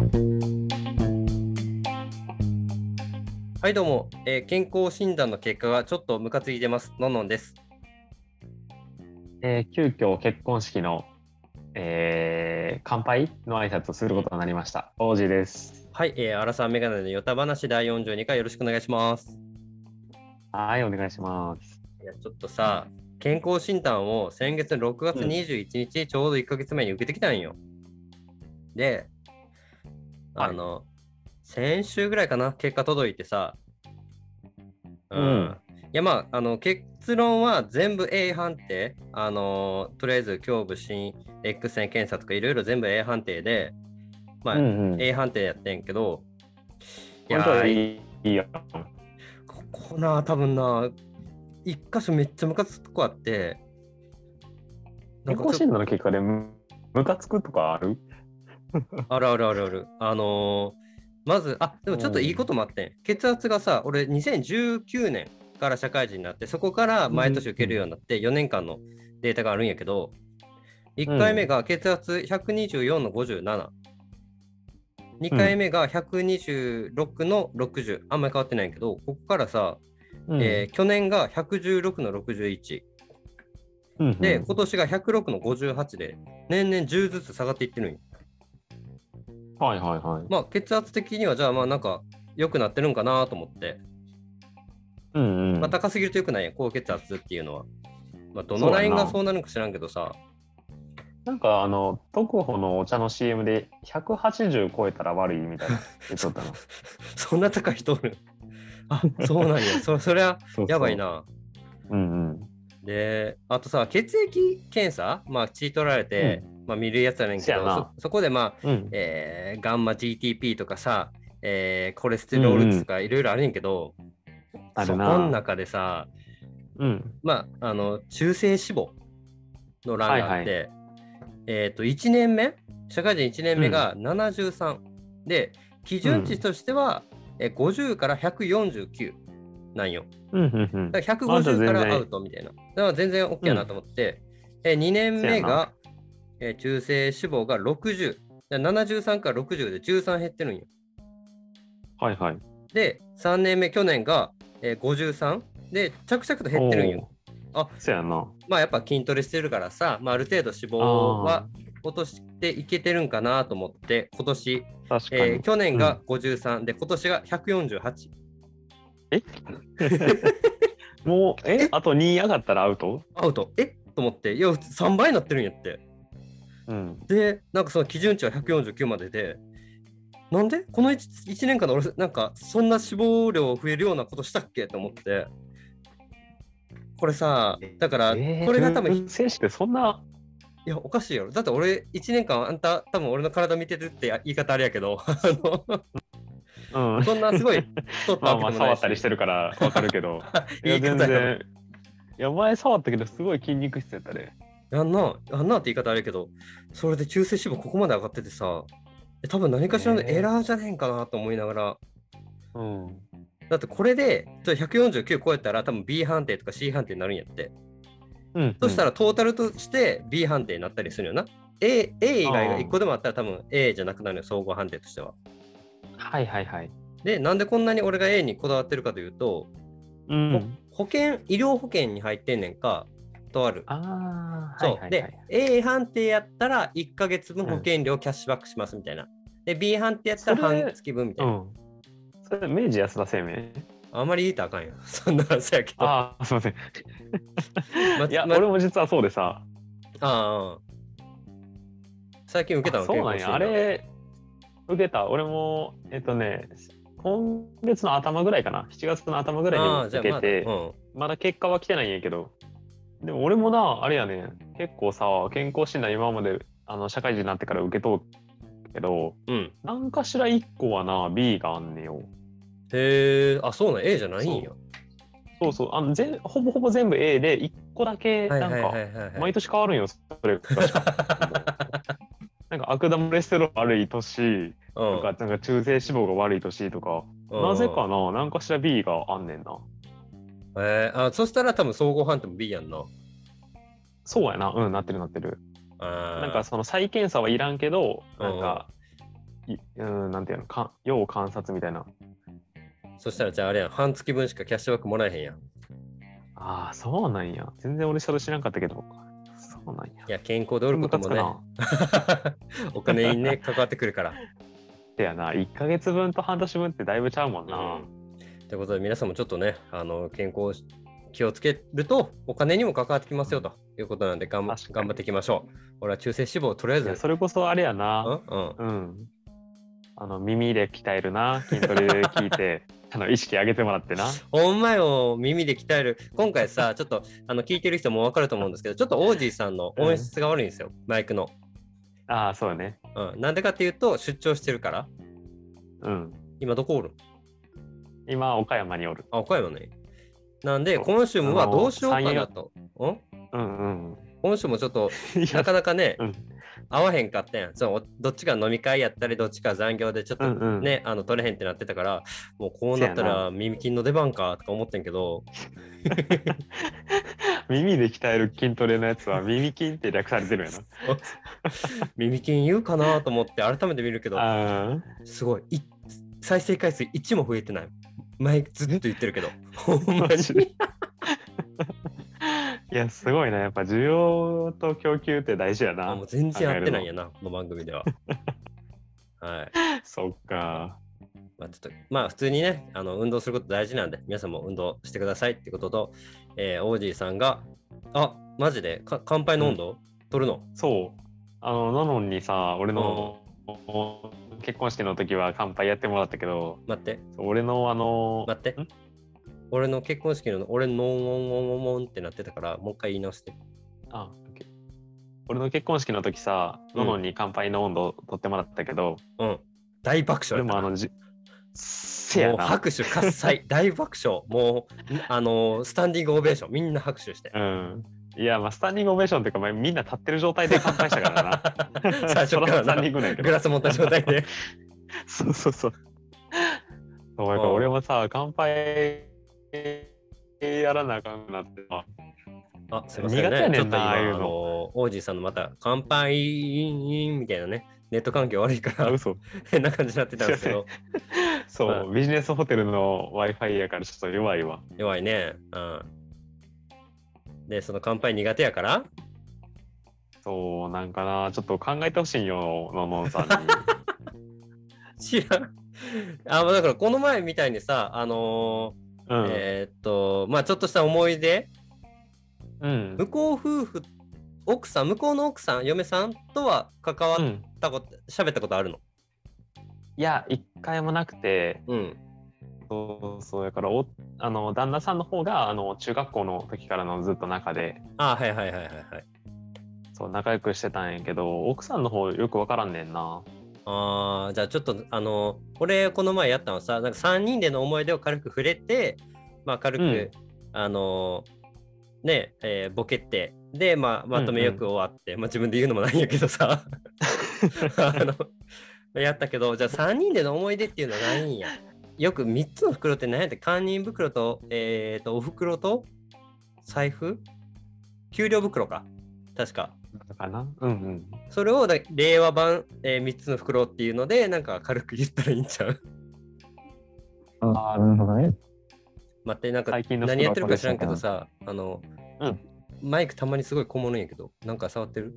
はいどうも、えー健康診断の結果がちょっとムカついてます。のんのんです。えー急遽結婚式の、えー乾杯の挨拶をすることになりました。王子です。はい、えー、アラサーメガネのヨタ話第42回よろしくお願いします。はい、お願いします。いや、ちょっとさ、健康診断を先月の6月21日、ちょうど1ヶ月前に受けてきたんよ。で、あの、先週ぐらいかな、結果届いてさ、うん。いや、まあ、あの結論は全部 A 判定、あのとりあえず胸部心 X 線検査とかいろいろ全部 A 判定で、まあ、うんうん。A 判定やってんけど、いやいいいいよ。ここな、多分な、一箇所めっちゃムカつくとこあって、なんか診断の結果でむムカつくとかある？あるあるあるある。あのーまず、あ、でもちょっといいこともあってん。血圧がさ、俺2019年から社会人になって、そこから毎年受けるようになって、4年間のデータがあるんやけど、1回目が血圧124の57。2回目が126の60。あんまり変わってないんやけど、ここからさ、うんえー去年が116の61。うんうんで、今年が106の58で、年々10ずつ下がっていってるんよ。はいはいはい。まあ、血圧的には、じゃあ、まあ、なんか、良くなってるんかなと思って、うんうん。まあ、高すぎると良くないやん、高血圧っていうのは。まあ、どのラインがそうなるのか知らんけどさ、なんかあの、特保のお茶の CM で180超えたら悪いみたいな。そんな高い人おる？あ、そうなんや。そそりゃ、やばい。な。うんうん。で、あとさ、血液検査、まあ、血取られて、まあ、見るやつやねんけど、そそこで、まあ、うん。えーガンマ GTP とかさ、えーコレステロール値とかいろいろあるんやけど、そこあるな。の中でさ、うん。まあ、あの中性脂肪の欄があって、はいえっ、と、1年目、社会人1年目が73、で、基準値としては、えー50から149なんよ。うんうんうん。だから150まだ全然からアウトみたいな。だから全然 OK やなと思って、え2年目が、えー中性脂肪が60。だから73から60で13減ってるんよ。はいはい。で、3年目、去年が、えー53で、着々と減ってるんよ。あそやな。まあやっぱ筋トレしてるからさ、まあ、ある程度脂肪は落としていけてるんかなと思って、今年、確かに。えー去年が53、で、今年が148。もう、え？え？あと2上がったらアウト？アウト。え？と思って、いや、3倍になってるんやって。うん。で、なんかその基準値は149までで、なんで？この 1, 1年間で俺、なんかそんな脂肪量増えるようなことしたっけ？と思って。これさ、だから、えーこれが多分、い精子ってそんな、や、おかしいよ。だって俺、1年間、あんた、多分俺の体見てるって言い方あれやけど、あの、うん。そんなすごい太ったまあまあ。触ったりしてるからわかるけど。い言や。全然。いや、前触ったけど、すごい筋肉質やったで。やんな、やんなって言い方あれやけど、それで中性脂肪ここまで上がっててさ、え多分何かしらのエラーじゃねえんかなと思いながら、うん。だってこれでちょ149超えたら多分 B 判定とか C 判定になるんやって。うん。そしたらトータルとして B 判定になったりするよな。A, A 以外が1個でもあったら多分 A じゃなくなるよ、総合判定としては。はいはいはい。で、なんでこんなに俺が A にこだわってるかというと、うん。保険、医療保険に入ってんねんか、とある。ああ、そう、はいはいはいで、A 判定やったら1ヶ月分保険料キャッシュバックしますみたいな。で、B 判定やったらそれ半月分みたいうな。ん。それ、明治安田生命？あんまり言いたらあかんよ。そんな話やけど。ああ、すいません。まいや、ま俺も実はそうでさ。ああ。最近受けたのあそうなんや。あれ、受けた。俺も、えっとね、今月の頭ぐらいかな。7月の頭ぐらいにじゃあまだ、受けて、うん。まだ結果は来てないんやけど、でも俺もな、あれやね、結構さ、健康診断今まであの社会人になってから受けとうけど、うん。何かしら1個はな、B があんねよ。へえ、あ、そうなん、A じゃないんよ。そうそう、あの全ほぼほぼ全部 A で、1個だけ、はいなんか。毎年変わるんよ、それが。悪玉コレステロール悪い年うんとか、なんか中性脂肪が悪い年とか、うんなぜかな、何かしら B があんねんな。えー、あそしたら多分総合判定も B やんな。そうやな、うん、なってるなってる。なんかその再検査はいらんけど、なんかいうん、なんていうの、か要観察みたいな。そしたらじゃああれやん、半月分しかキャッシュバックもらえへんやん。ああ、そうなんや。全然俺それ知らんかったけど。そうなんや。いや、健康でおることもねお金にね、関わってくるから。せやな、1ヶ月分と半年分ってだいぶちゃうもんな。うんということで、皆さんもちょっとね、あの健康気をつけると、お金にも関わってきますよということなんで、頑張頑張っていきましょう。俺は中性脂肪をとりあえず、それこそあれやうな。んうん、うん。あの、耳で鍛えるな。筋トレで聞いて、あの、意識上げてもらってな。ほんまよ、耳で鍛える。今回さ、ちょっとあの聞いてる人も分かると思うんですけど、ちょっとオージーさんの音質が悪いんですよ、マイクの。ああ、そうね。うん、なんでかっていうと、出張してるから。うん。今どこおるん？今、岡山におる。あ、岡山ね。なんで、今週もはどうしようかなと。うん？うんうん。今週もちょっと、いなかなかね、うん合わへんかったやん。そうどっちか飲み会やったり、どっちか残業でちょっとうんうん。ね、あの取れへんってなってたから、もうこうなったら耳筋の出番かとか思ってんけど、耳で鍛える筋トレのやつは 耳筋って略されてるんや耳筋言うかなと思って改めて見るけど、すごい。い再生回数1も増えてない。前ずっと言ってるけど、ほんまに。あ。いや、すごいな。やっぱ需要と供給って大事やあなもう。全然合ってないんやな、この番組では。はい。そっか。まあ、ちょっとまあ普通にねあの運動すること大事なんで皆さんも運動してくださいってことと、えー、オージーさんがあマジでか乾杯の音頭、取るの？そう。あの、ののんにさ、俺の結婚式の時は乾杯やってもらったけど、待って俺のあの、待ってん？俺の結婚式の俺のンオンオンオンオンってなってたからもう一回言い直して。あ、オッケー俺の結婚式の時さ、うん。ののんに乾杯の音頭を取ってもらったけど、うん。大爆笑やった俺もあのじ、せやもうな。拍手喝采。大爆笑。もうあのスタンディングオベーション。みんな拍手して。うん。いや、まあ、スタンディングオベーションっていうか、まあ、みんな立ってる状態で乾杯したからな。最初からスタンディンなグなんやけど。グラス持った状態で。そうそうそう。俺もさ、乾杯やらなあかんなってさ。あ、すみません苦手やねんなね。ちょっと今、あああいうのの、オージーさんのまた、乾杯みたいなね、ネット環境悪いかあ、ら、嘘。変な感じになってたんですけど、そう、ビジネスホテルの Wi-Fi やからちょっと弱いわ。弱いね。うん。で、その乾杯苦手やから、そう、なんかな、ちょっと考えてほしいよ、ののんさんに。知らん。あだから、この前みたいにさ、あのーうん。えーっと、まあちょっとした思い出、うん。向こう夫婦、奥さん、向こうの奥さん、嫁さんとは関わっうんたこと、喋ったことあるの？いや、一回もなくて、うん。そうそう、だからお、あの、旦那さんの方が、あの、中学校の時からのずっと仲で、あ、はいはいはいはいはい。そう、仲良くしてたんやけど、奥さんの方よくわからんねんな。あーじゃあちょっとあの俺この前やったのさなんか3人での思い出を軽く触れてまあ軽く、うん。あのねえーボケてでまあまとめよく終わって、まあ自分で言うのもないんやけどさ。あのやったけどじゃあ3人での思い出っていうのはないんや。よく3つの袋って何やって堪忍袋とえっ、とお袋と財布？給料袋か。確かかな？うんうん。それをだ令和版、え3つの袋っていうので、なんか軽く言ったらいいんちゃう？ああ、なるほどね。待って、なんか最近の何やってるか知らんけどさ、あの、うんマイクたまにすごいこもるんやけど、なんか触ってる？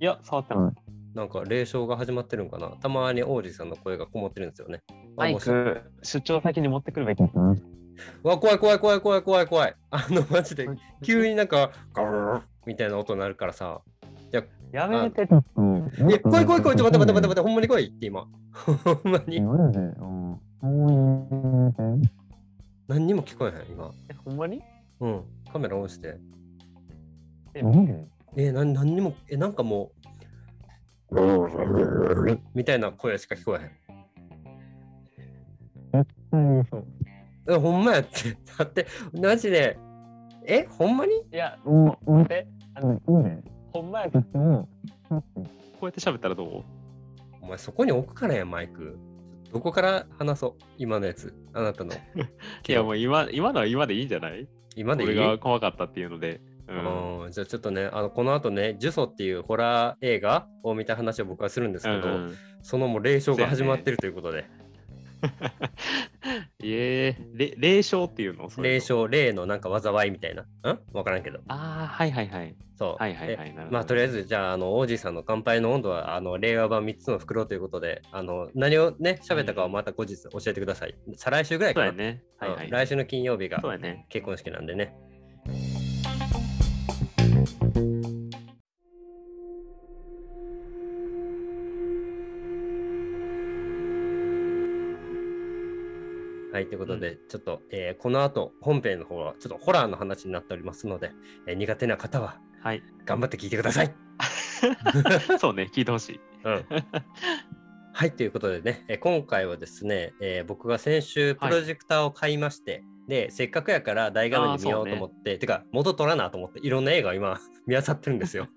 いや、触ってない。なんか霊障が始まってるんかな？たまに王子さんの声がこもってるんですよね。マイあもうク、出張先に持ってくるべきだな。うわ、怖い怖い怖い怖い怖い怖い。あの、マジで、急になんか、ガルルみたいな音になるからさ、やめて、ちょっと。え、怖い怖い怖い、ちょっと待って待って待って待って、ほんまに来いって今。ほんまに。何にも聞こえへん、今。え、ほんまに？うん、カメラオンして。え、なんで？えー、なん何にも、え、なんかもう、みたいな声しか聞こえへん。うん、そう。え、ほんまやって。だって、マジで、え、ほんまに？いや、うん、待って。あの、いいね。ほんまやとしても、こうやって喋ったらどう？お前そこに置くからや、マイク。どこから話そう？今のやつ。あなたの。いや、もう今、今のは今でいいんじゃない？今でいい？俺が怖かったっていうので。う。うんんじゃあちょっとね、あのこの後ね、呪詛っていうホラー映画を見た話を僕はするんですけど、うんうんそのもう霊障が始まってるということで、い えれ霊障っていうの？霊障、霊のなんか災いみたいな。ん？わからんけど。ああ、はいはいはい。そう。はいはいはでい。まあとりあえずじゃああの王子さんの乾杯の温度はあの令和版3つの袋ということであの何をね喋ったかはまた後日教えてください。再来週ぐらいかな。そうやね。はいはい。うん来週の金曜日が。結婚式なんでね。はい、ということで、ちょっと、えーこの後本編の方はちょっとホラーの話になっておりますので、えー苦手な方ははい。頑張って聞いてください。そうね、聞いてほしい。うん はい、ということでね、えー今回はですね、えー僕が先週プロジェクターを買いまして、で、せっかくやから大画面で見ようと思って、てか、元取らなと思って、いろんな映画を今 見漁ってるんですよ。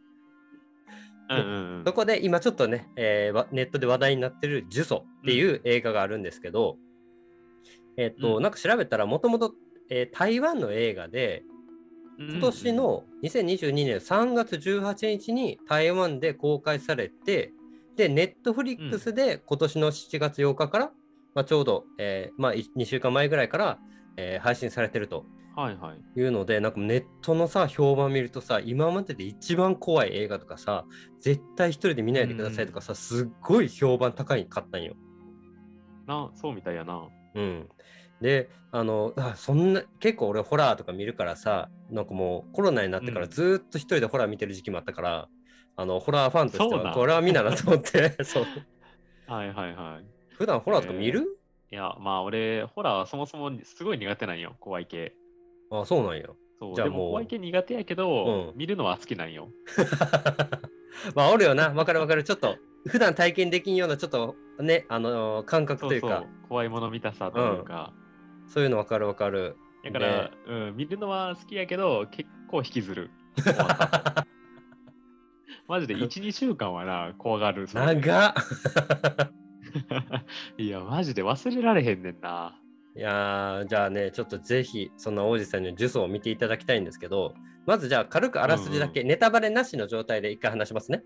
うんうんうんそ。こで今ちょっとね、えーわネットで話題になってる「呪詛」っていう映画があるんですけど、えっ、と、うんなんか調べたらもともと台湾の映画で今年の2022年3月18日に台湾で公開されてでネットフリックスで今年の7月8日から、まあ、ちょうど、えーまあ、2週間前ぐらいから、えー配信されてるとはいはい。いうのでなんかネットのさ評判見るとさ今までで一番怖い映画とかさ絶対一人で見ないでくださいとかさ、すっごい評判高いかったんよ。な、そうみたいやな。うん、であのあそんな結構俺ホラーとか見るからさなんかもうコロナになってからうん。ずーっと一人でホラー見てる時期もあったから、あのホラーファンとしてはこれは見ななと思って そう。はいはいはい。普段ホラーとか見る、いや、まあ俺、ホラーはそもそもすごい苦手なんよ、怖い系。あそうなんや。そう、じゃあもうでも怖い系苦手やけど、うん。見るのは好きなんよ。まあおるよな。わかるわかる。ちょっと普段体験できんようなちょっとねあの感覚というかう、怖いもの見たさというか。そういうのわかるわかる。だから、うん、見るのは好きやけど、結構引きずる。マジで1、2週間はな、怖がる。長っ いや、マジで忘れられへんねんな。いやーじゃあねちょっとぜひそんな王子さんに呪詛を見ていただきたいんですけどまずじゃあ軽くあらすじだけ、ネタバレなしの状態で一回話しますね。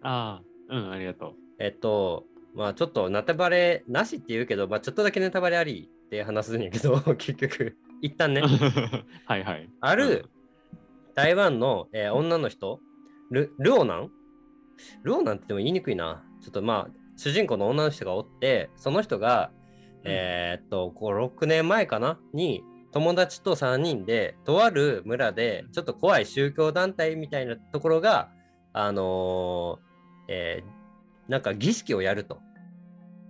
ああ、うん、ありがとえっとまあちょっとネタバレなしって言うけど、まあ、ちょっとだけネタバレありって話すんやけど 結局。一旦ね。う。はいはい。ある台湾の、えー女の人ルルオナン？ルオナンってでも言いにくいな。ちょっとまあ主人公の女の人がおってその人がうん。えーっと、5、6年前かな？に、友達と3人で、とある村で、ちょっと怖い宗教団体みたいなところが、あのーえーなんか儀式をやると。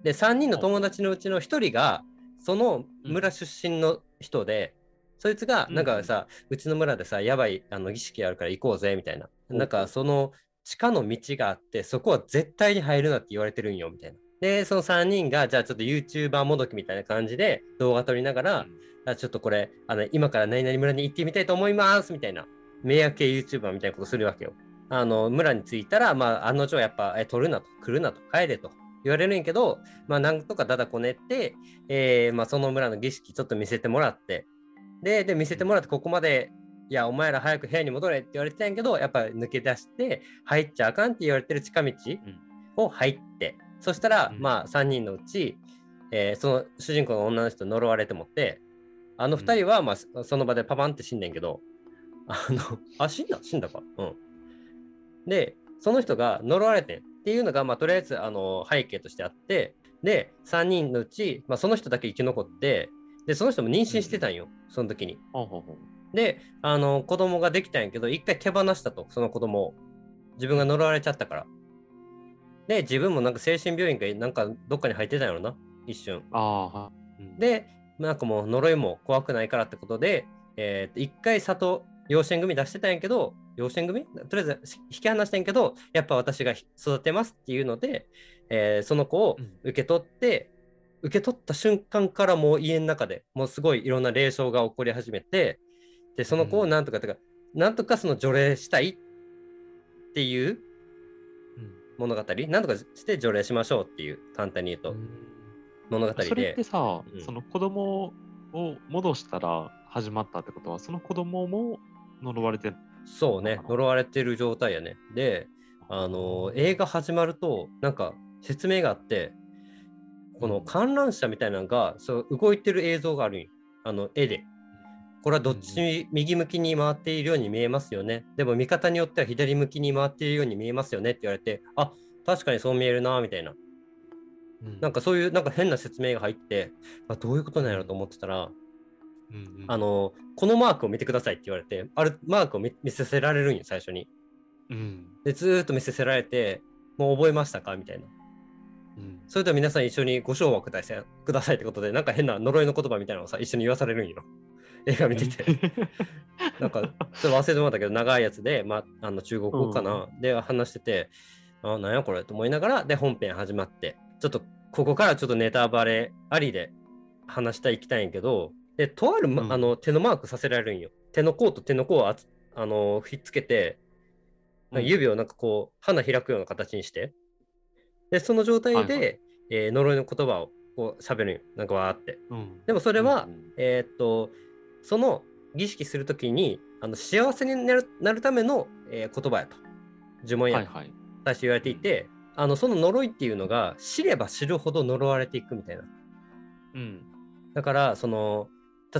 で、3人の友達のうちの1人が、その村出身の人で、そいつが、なんかさ、うちの村でさ、やばいあの儀式やるから行こうぜ、みたいな。ほうなんか、その地下の道があって、そこは絶対に入るなって言われてるんよ、みたいな。で、その3人が、じゃあちょっと YouTuber もどきみたいな感じで動画撮りながら、あちょっとこれあの、今から何々村に行ってみたいと思いますみたいな、迷惑系 YouTuber みたいなことするわけよ。あの村に着いたら、まあ、案の定やっぱ、え撮るなと、来るなと、帰れと言われるんやけど、まあ、なんとかだだこねって、えーまあ、その村の儀式ちょっと見せてもらって、で、で見せてもらって、ここまで、いや、お前ら早く部屋に戻れって言われてたんやけど、やっぱ抜け出して、入っちゃあかんって言われてる近道を入って、そしたら、うんまあ、3人のうち、えーその主人公の女の人呪われてもって、あの2人は、まあ、そその場でパパンって死んねんけど、あの、あ、死んだ？死んだか？うん。で、その人が呪われてんっていうのが、まあ、とりあえず、あの、背景としてあって、で、3人のうち、まあ、その人だけ生き残って、で、その人も妊娠してたんよ、その時に。ほうほうほうで、あの、子供ができたんやけど、一回手放したと、その子供を。自分が呪われちゃったから。で、自分もなんか精神病院か、なんかどっかに入ってたんやろな、一瞬。うんで、なんかもう呪いも怖くないからってことで、えーと一回里、養子縁組出してたんやけど、養子縁組？とりあえず引き離したんやけど、やっぱ私が育てますっていうので、えーその子をうん。受け取って、受け取った瞬間からもう家の中でもうすごいいろんな霊障が起こり始めて、で、その子をなんとか、てか、なんとかその除霊したいっていううん。物語、なんとかして除霊しましょうっていう、簡単に言うと、物語で。それって。さ、うん。その子供を戻したら始まったってことは、その子供も呪われてそうね、呪われてる状態やね。で、あの映画始まると、なんか説明があって、この観覧車みたいなのがそう動いてる映像があるんよあの絵で。これはどっち右向きに回っているように見えますよね。でも見方によっては左向きに回っているように見えますよねって言われて、あ確かにそう見えるなみたいな。うんなんかそういうなんか変な説明が入って、あどういうことなんやろと思ってたら、うんうんあのこのマークを見てくださいって言われて、あるマークを見見させられるんよ、最初に。うんで、ずーっと見させられて、もう覚えましたか？みたいな。うんそれでは皆さん一緒にご唱和くださいくださいってことで、なんか変な呪いの言葉みたいなのをさ、一緒に言わされるんよ。映画見てて。なんか、ちょっと忘れてもらったけど、長いやつで、まあ、あの中国語かな、で話してて、あ、なんやこれと思いながら、で、本編始まって、ちょっと、ここからちょっとネタバレありで話したいきたいんやけど、で、とある、まうんあの手のマークさせられるんよ。手の甲と手の甲をあつあのひっつけて、指をなんかこう、花開くような形にして、で、その状態で、はいはえー呪いの言葉をこう喋るんよ。なんかわーって。うんでもそれは、うんえーっと、その儀式するときにあの幸せになるなるための、えー言葉やと。呪文やとはいはい。最初言われていて、あのその呪いっていうのが知れば知るほど呪われていくみたいな。うん。だから、その、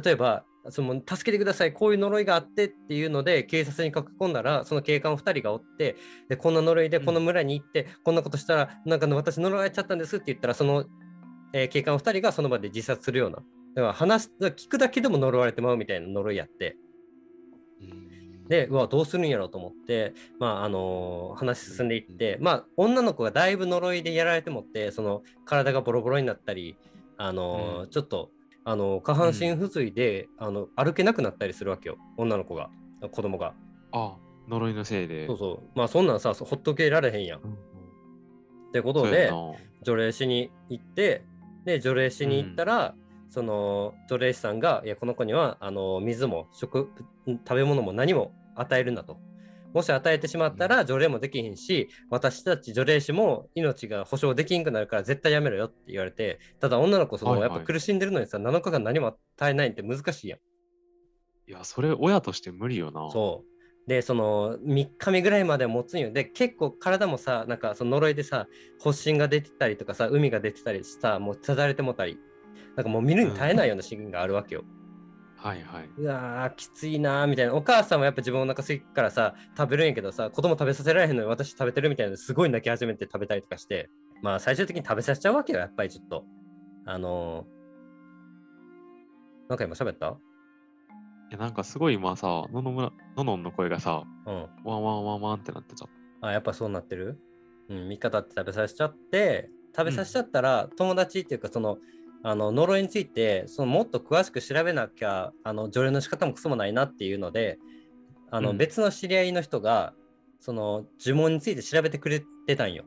例えば、その助けてください、こういう呪いがあってっていうので、警察に書き込んだら、その警官2人がおって、でこんな呪いでうんこの村に行って、こんなことしたら、なんか私呪われちゃったんですって言ったら、その、えー警官2人がその場で自殺するような。だから話聞くだけでも呪われてまうみたいな呪いやって。うんで、うわ、どうするんやろうと思って、まあ、あのー話進んでいって、まあ、女の子がだいぶ呪いでやられてもって、その、体がボロボロになったり、あのーうんちょっと、あのー下半身不随で、あの、歩けなくなったりするわけよ、女の子が、子供が。あ、呪いのせいで。そうそう。まあ、そんなんさ、ほっとけられへんやん。っうんうんてことで除霊しに行って、で、除霊しに行ったら、その除霊師さんが、いや、この子にはあの水も食、食べ物も何も与えるんだと。もし与えてしまったら除霊もできひんし、私たち除霊師も命が保証できんくなるから絶対やめろよって言われて、ただ女の子、その、やっぱ苦しんでるのにさ、7日間何も与えないって難しいやん。いや、それ親として無理よな。そう。で、その3日目ぐらいまで持つんよ。で、結構体もさ、なんかその呪いでさ、発疹が出てたりとかさ、海が出てたりさ、もうただれてもたり、なんかもう見るに耐えないようなシーンがあるわけよ。はいはい。うわー、きついなーみたいな。お母さんはやっぱ自分お腹空いからさ、食べるんやけどさ、子供食べさせられへんのに私食べてるみたいなすごい泣き始めて食べたりとかして、まあ最終的に食べさせちゃうわけよ、やっぱりちょっと。あのー、なんか今喋った？いや、なんかすごい今さ、ののむらののんの声がさ、うん。ワンワンワンワンってなってた。あ、やっぱそうなってる？うん、味方って食べさせちゃって、食べさせちゃったら、友達っていうか、その、あの呪いについてそのもっと詳しく調べなきゃあの除霊の仕方もクソもないなっていうのであの、うん別の知り合いの人がその呪文について調べてくれてたんよ。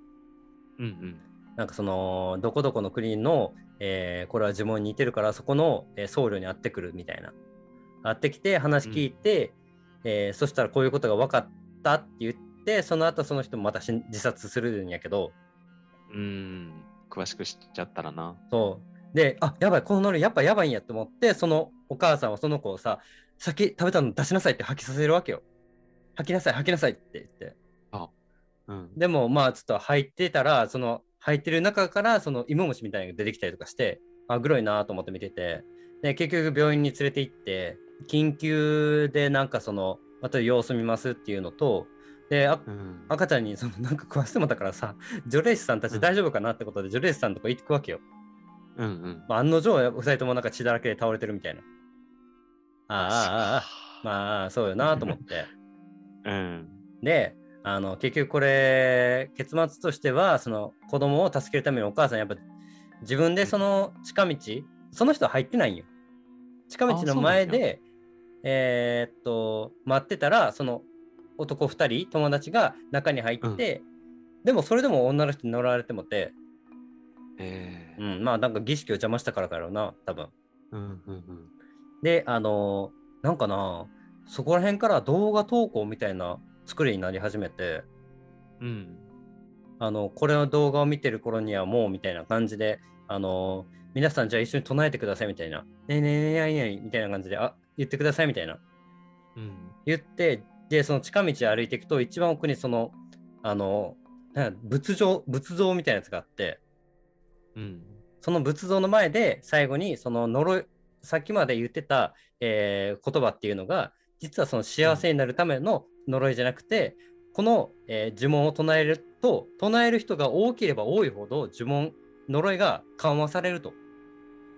うんうん。なんかそのどこどこの国の、えーこれは呪文に似てるからそこの、えー僧侶に会ってくるみたいな。会ってきて話聞いて、えーそしたらこういうことが分かったって言ってその後その人もまた自殺するんやけどうーん。詳しく知っちゃったらな。そうであやばいこの呪いやっぱやばいんやって思ってそのお母さんはその子をさ先食べたの出しなさいって吐きさせるわけよ。吐きなさい吐きなさいって言って。うん。でもまあちょっと入ってたらその入ってる中からその芋虫みたいなのが出てきたりとかしてあグロいなと思って見ててで結局病院に連れて行って緊急でなんかそのまた様子見ますっていうのとであうん。赤ちゃんにそのなんか食わせてもらったからさ除霊師さんたち大丈夫かなってことで除霊師さんとか行くわけよ。うんうん。まあ、案の定2人ともなんか血だらけで倒れてるみたいな。ああああああまあそうよなと思って。うん。であの結局これ結末としてはその子供を助けるためにお母さんやっぱ自分でその近道その人は入ってないんよ近道の前でえーっと待ってたらその男2人友達が中に入って、でもそれでも女の人に乗られてもて、ええうん、まあなんか儀式を邪魔したからかやろうな多分うんうんうん。であのなんかなそこら辺から動画投稿みたいな作りになり始めてうん。あの、これの動画を見てる頃にはもうみたいな感じで、あの、皆さんじゃあ一緒に唱えてくださいみたいな、ねえねえねえねえねえみたいな感じで、あ、言ってくださいみたいな。うん。言って、で、その近道を歩いていくと、一番奥にその、あの、なんか仏像、仏像みたいなやつがあって、うん。その仏像の前で最後にその呪い、さっきまで言ってた、えー言葉っていうのが、実はその幸せになるための呪いじゃなくて、この、えー呪文を唱えると、唱える人が多ければ多いほど呪文、呪いが緩和されると。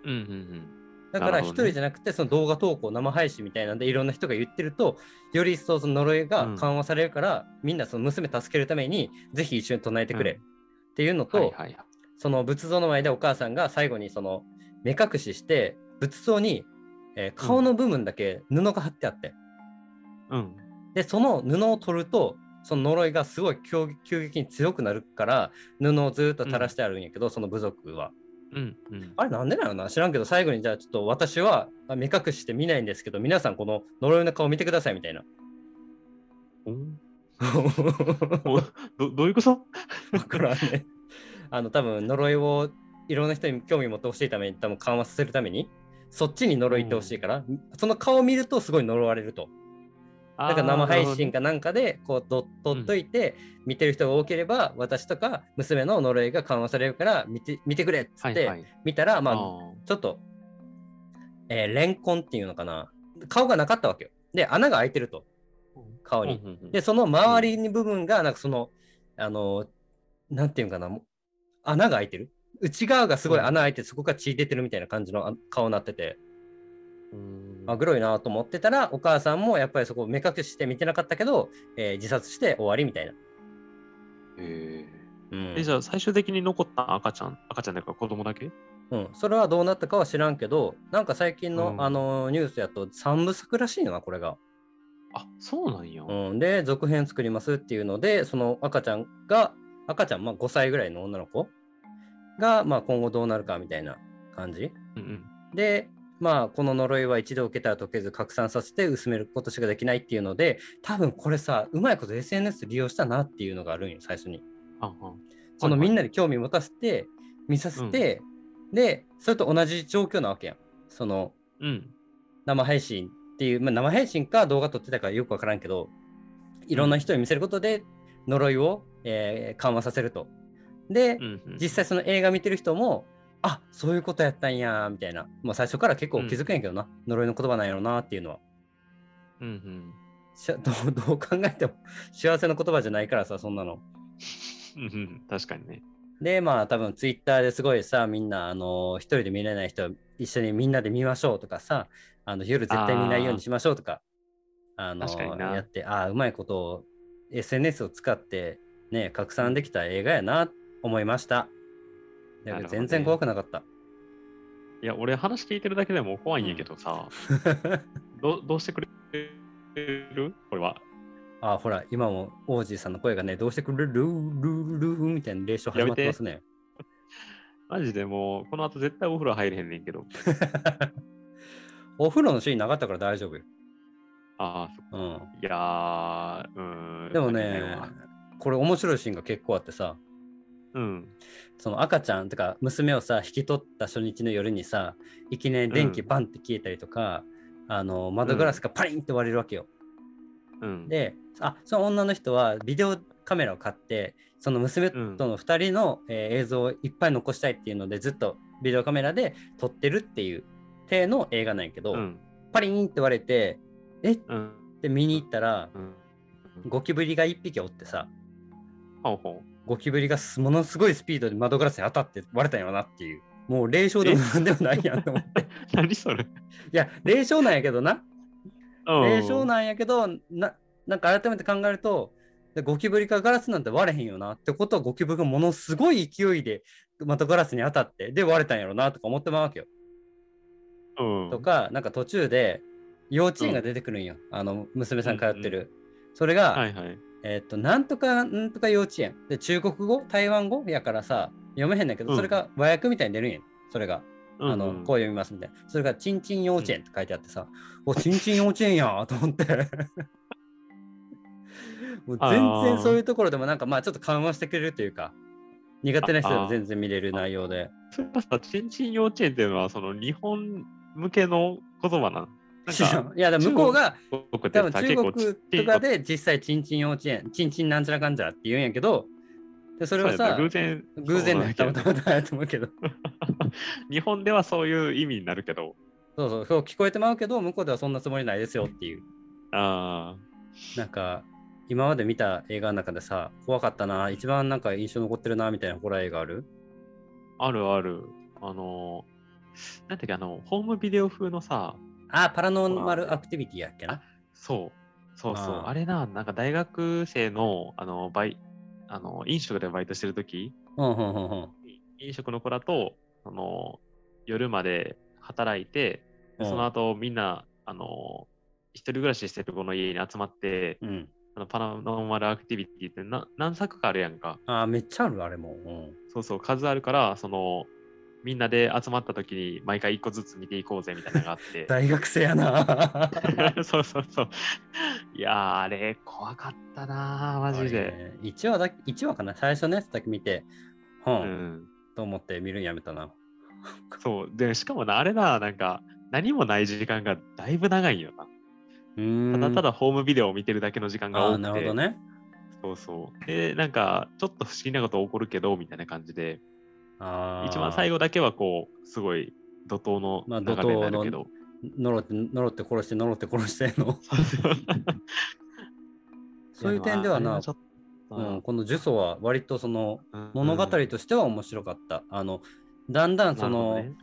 うんうんうん。だから一人じゃなくて、その動画投稿、生配信みたいなんでいろんな人が言ってると、より一層その呪いが緩和されるから、みんなその娘助けるために、ぜひ一緒に唱えてくれうんっていうのと。その仏像の前でお母さんが最後にその目隠しして仏像に、えー顔の部分だけ布が貼ってあって、うん。でその布を取るとその呪いがすごい急急激に強くなるから布をずっと垂らしてあるんやけど、その部族は。うんうん。あれなんでなのな？知らんけど最後にじゃあちょっと私はあ目隠して見ないんですけど皆さんこの呪いの顔見てくださいみたいな。どどういうこと？わからんね。あの、多分呪いをいろんな人に興味持ってほしいために、多分緩和させるために、そっちに呪いってほしいから、その顔を見るとすごい呪われると。だから生配信かなんかで、こう、ど取っといて、見てる人が多ければ、私とか娘の呪いが緩和されるから、見て見てくれっつって。見たら、まあ、あちょっと、えーレンコンっていうのかな。顔がなかったわけよ。で、穴が開いてると、顔に。にで、その周りに部分が、なんかその、あの、なんていうのかな、穴が開いてる？内側がすごい穴開いて、そこから血出てるみたいな感じのあ顔になってて、あ、グロいなと思ってたら、お母さんもやっぱりそこを目隠して見てなかったけど、えー自殺して終わりみたいな。えうん。じゃあ最終的に残った赤ちゃん、赤ちゃんだから子供だけ？うん、それはどうなったかは知らんけど、なんか最近の、うん。あのニュースやと3部作らしいよな、これが。あ、そうなんや。うん、で、続編作りますっていうので、その赤ちゃんが、赤ちゃん、まあ、5歳ぐらいの女の子が、まあ、今後どうなるかみたいな感じ。うんうん。で、まあ、この呪いは一度受けたら解けず拡散させて薄めることしかできないっていうので、多分これさ、うまいこと SNS 利用したなっていうのがあるんよ、最初に。はんはんそのみんなに興味持たせて、見させて、で、それと同じ状況なわけやん。その、うん。生配信っていう、まあ、生配信か動画撮ってたかよくわからんけど、いろんな人に見せることで呪いを、えー緩和させると。で、うんうん。実際その映画見てる人も、あそういうことやったんや、みたいな。もう最初から結構気づくんやけどな。呪いの言葉なんやろなっていうのは。うんうん。しゃどうどう考えても幸せの言葉じゃないからさ、そんなの。うんうん。確かにね。で、まあ多分ツイッターですごいさ、みんな、あの一人で見れない人は一緒にみんなで見ましょうとかさ、あの夜絶対見ないようにしましょうとか、あの確かになやって、ああ、うまいことを SNS を使ってね、拡散できた映画やな、思いました。だけどなるほどね全然怖くなかった。いや、俺話聞いてるだけでも怖いんやけどさ、どどうしてくれる？これは。あ、ほら、今も王子さんの声がね、どうしてくれる？ルールーみたいな霊障始まってますね。マジでもう、この後絶対お風呂入れへんねんけど。お風呂のシーンなかったから大丈夫よ。ああ、そっうん。か。いやー、うーん。でもねこれ面白いシーンが結構あってさ、うん。その赤ちゃんとか娘をさ引き取った初日の夜にさいきなり電気うんバンって消えたりとか、あの窓ガラスがパリンって割れるわけよ。うん。であその女の人はビデオカメラを買ってその娘との2人の、えー映像をいっぱい残したいっていうのでずっとビデオカメラで撮ってるっていう体の映画なんやけど、うん。パリンって割れてえ？っうん。て見に行ったらうん。ゴキブリが1匹おってさほうほゴキブリがすものすごいスピードで窓ガラスに当たって割れたんやろなっていう。もう霊障でもなんでもないやんと思って。う。何それ？いや、霊障なんやけどな。うん霊障なんやけど、ななんか改めて考えると、でゴキブリかガラスなんて割れへんよなってことはゴキブリがものすごい勢いで窓ガラスに当たって、で割れたんやろなとか思ってまうわけよ。うん。とか、なんか途中で幼稚園が出てくるんよ。あの、娘さん通ってる。それが、はいはい。えっと、なんとかなんとか幼稚園。で、中国語台湾語？やからさ、読めへんねんけど、うんそれが和訳みたいに出るんやん。それが。あの、うんうんこう読みますみたいな。それが、ちんちん幼稚園って書いてあってさ、お、ちんちん幼稚園やーと思って。もう全然そういうところでもなんかまあちょっと緩和してくれるというか、苦手な人でも全然見れる内容で。それはさ、ちんちん幼稚園っていうのは、その日本向けの言葉なん？いや、向こうが、多分中国とかで実際、ちんちん幼稚園、ちんちんなんちゃらかんちゃらって言うんやけど、でそれはさ、な偶然偶然だけどまたまだと思うけど、日本ではそういう意味になるけど、そうそう、そう聞こえてまうけど、向こうではそんなつもりないですよっていう。あなんか、今まで見た映画の中でさ、怖かったな、一番なんか印象残ってるなみたいなホラー映画ある？あ、あるある。あの、なんだっけ、あの、ホームビデオ風のさ、あ、パラノーマルアクティビティやっけな？そう、そうそう、あれな、なんか大学生の、あの、バイ、あの、飲食でバイトしてるとき。飲食の子らと、あの、夜まで働いて、その後みんな、あの、一人暮らししてる子の家に集まって、うん。あのパラノーマルアクティビティってな何作かあるやんか。あ、めっちゃある、あれも。うん。そうそう、数あるから、その、みんなで集まった時に毎回一個ずつ見ていこうぜみたいなのがあって。大学生やな。そうそうそう。いやー、あれ、怖かったなー、マジで。1話だ一話かな最初のやつだけ見て、う、うんん。と思って見るんやめたな。そう。で、しかもな、あれな、なんか、何もない時間がだいぶ長いんよな。うーん。ただただホームビデオを見てるだけの時間が多くて。なるほどね。そうそう。で、なんか、ちょっと不思議なこと起こるけど、みたいな感じで、一番最後だけはこう、すごい怒涛のまあ流れになるけど。呪って呪って殺して呪って殺しての。そういう点ではな、うん、この呪詛は割とそのうん物語としては面白かった。あのだんだんその、ね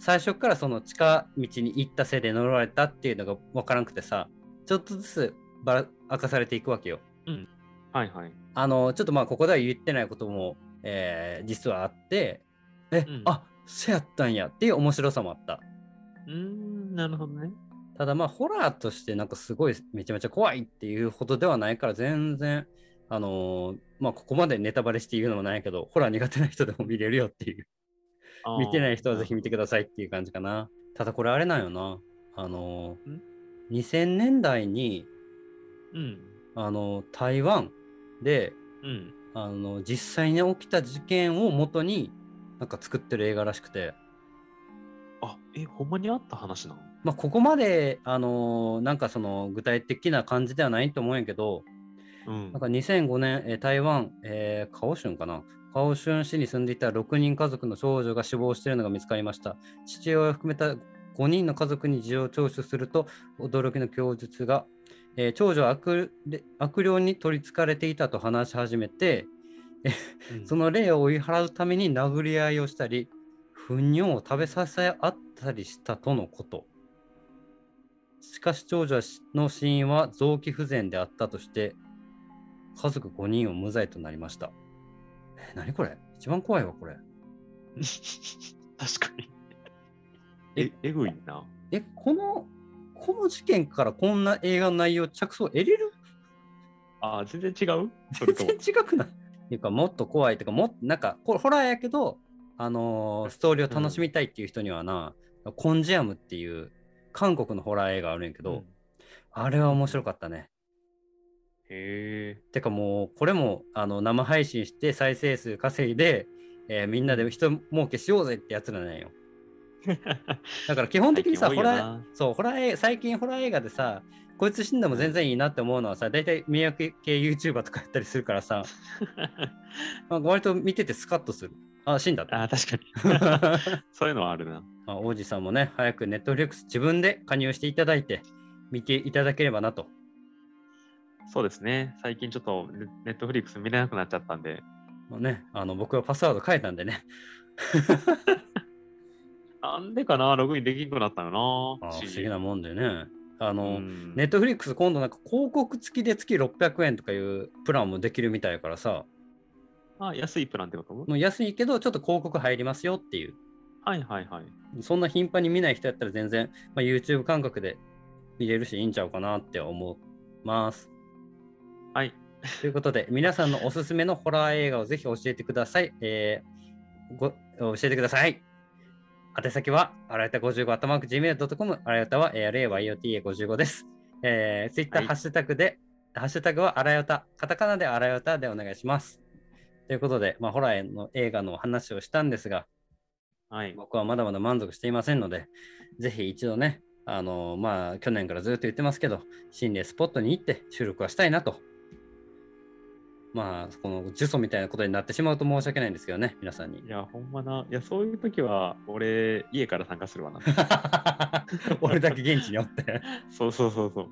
最初からその近道に行ったせいで呪われたっていうのが分からなくてさ、ちょっとずつばら明かされていくわけよ。はいはい。あのちょっとまあここでは言ってないことも、えー実はあって、え、うんあそうやったんやっていう面白さもあった。うーん、なるほどね。ただまあホラーとしてなんかすごいめちゃめちゃ怖いっていうほどではないから全然あのーまあここまでネタバレして言うのもないけどホラー苦手な人でも見れるよっていう見てない人はぜひ見てくださいっていう感じかなただこれあれなんよなあのーん？2000年代にうん。あの台湾でうん。あの実際に起きた事件を元になんか作ってる映画らしくてあ、え、ほんまにあった話なの？まあここまであのーなんかその具体的な感じではないと思うんやけどうんなんか2005年、えー台湾、えー、カオシュンかな？カオシュン市に住んでいた6人家族の少女が死亡しているのが見つかりました。父親を含めた5人の家族に事情聴取すると、驚きの供述が、えー長女は悪れ悪霊に取りつかれていたと話し始めて、うん その霊を追い払うために殴り合いをしたり、糞尿を食べさせ合ったりしたとのこと。しかし長女の死因は臓器不全であったとして、家族5人を無罪となりました。え、何これ？一番怖いわ、これ。確かに。ええ、えぐいな。え、この、この事件からこんな映画の内容着想得れる？あー、全然違う？全然違くないっていうか、もっと怖いとか、もっなんか、ホラーやけど、あのーストーリーを楽しみたいっていう人にはな、コンジアムっていう韓国のホラー映画あるんやけど、うんあれは面白かったね。へえ。てかもう、これもあの生配信して再生数稼いで、えーみんなで人儲けしようぜってやつらなんよ。だから基本的にさ、ホラーな、そう、ホラー最近ホラー映画でさ、こいつ死んでも全然いいなって思うのはさ、大体迷惑系 YouTuber とかやったりするからさ、まあ、割と見ててスカッとする。あ、死んだって。あー、確かに。そういうのはあるな。まあ、王子さんもね、早く Netflix 自分で加入していただいて、見ていただければなと。そうですね。最近ちょっとネネットフリックス見れなくなっちゃったんで。まあね、あの僕はパスワード変えたんでね、なんでかなログインできなくなったのなあ不思議なもんでね。あの、うんネットフリックス今度なんか広告付きで月600円とかいうプランもできるみたいやからさ、あ、安いプランってこと？もう安いけどちょっと広告入りますよっていう。はいはいはい。そんな頻繁に見ない人やったら全然、まあ、YouTube 感覚で見れるしいいんちゃうかなって思います。はい。ということで、皆さんのおすすめのホラー映画をぜひ教えてください。えーご教えてください。宛先は、あらやた55、頭く gmail.com、あらやたは ARAYOTA55 です。えー、Twitter、はいハッシュタグで、ハッシュタグはあらやた、カタカナであらやたでお願いします。ということで、まあ、ホラーの映画の話をしたんですが、はい。僕はまだまだ満足していませんので、ぜひ一度ね、あの、まあ、去年からずっと言ってますけど、心霊スポットに行って収録はしたいなと。まあ、この呪詛みたいなことになってしまうと申し訳ないんですけどね、皆さんにい。や、ほんまな。いや、そういう時は、俺、家から参加するわな。俺だけ現地におって。そうそうそうそう。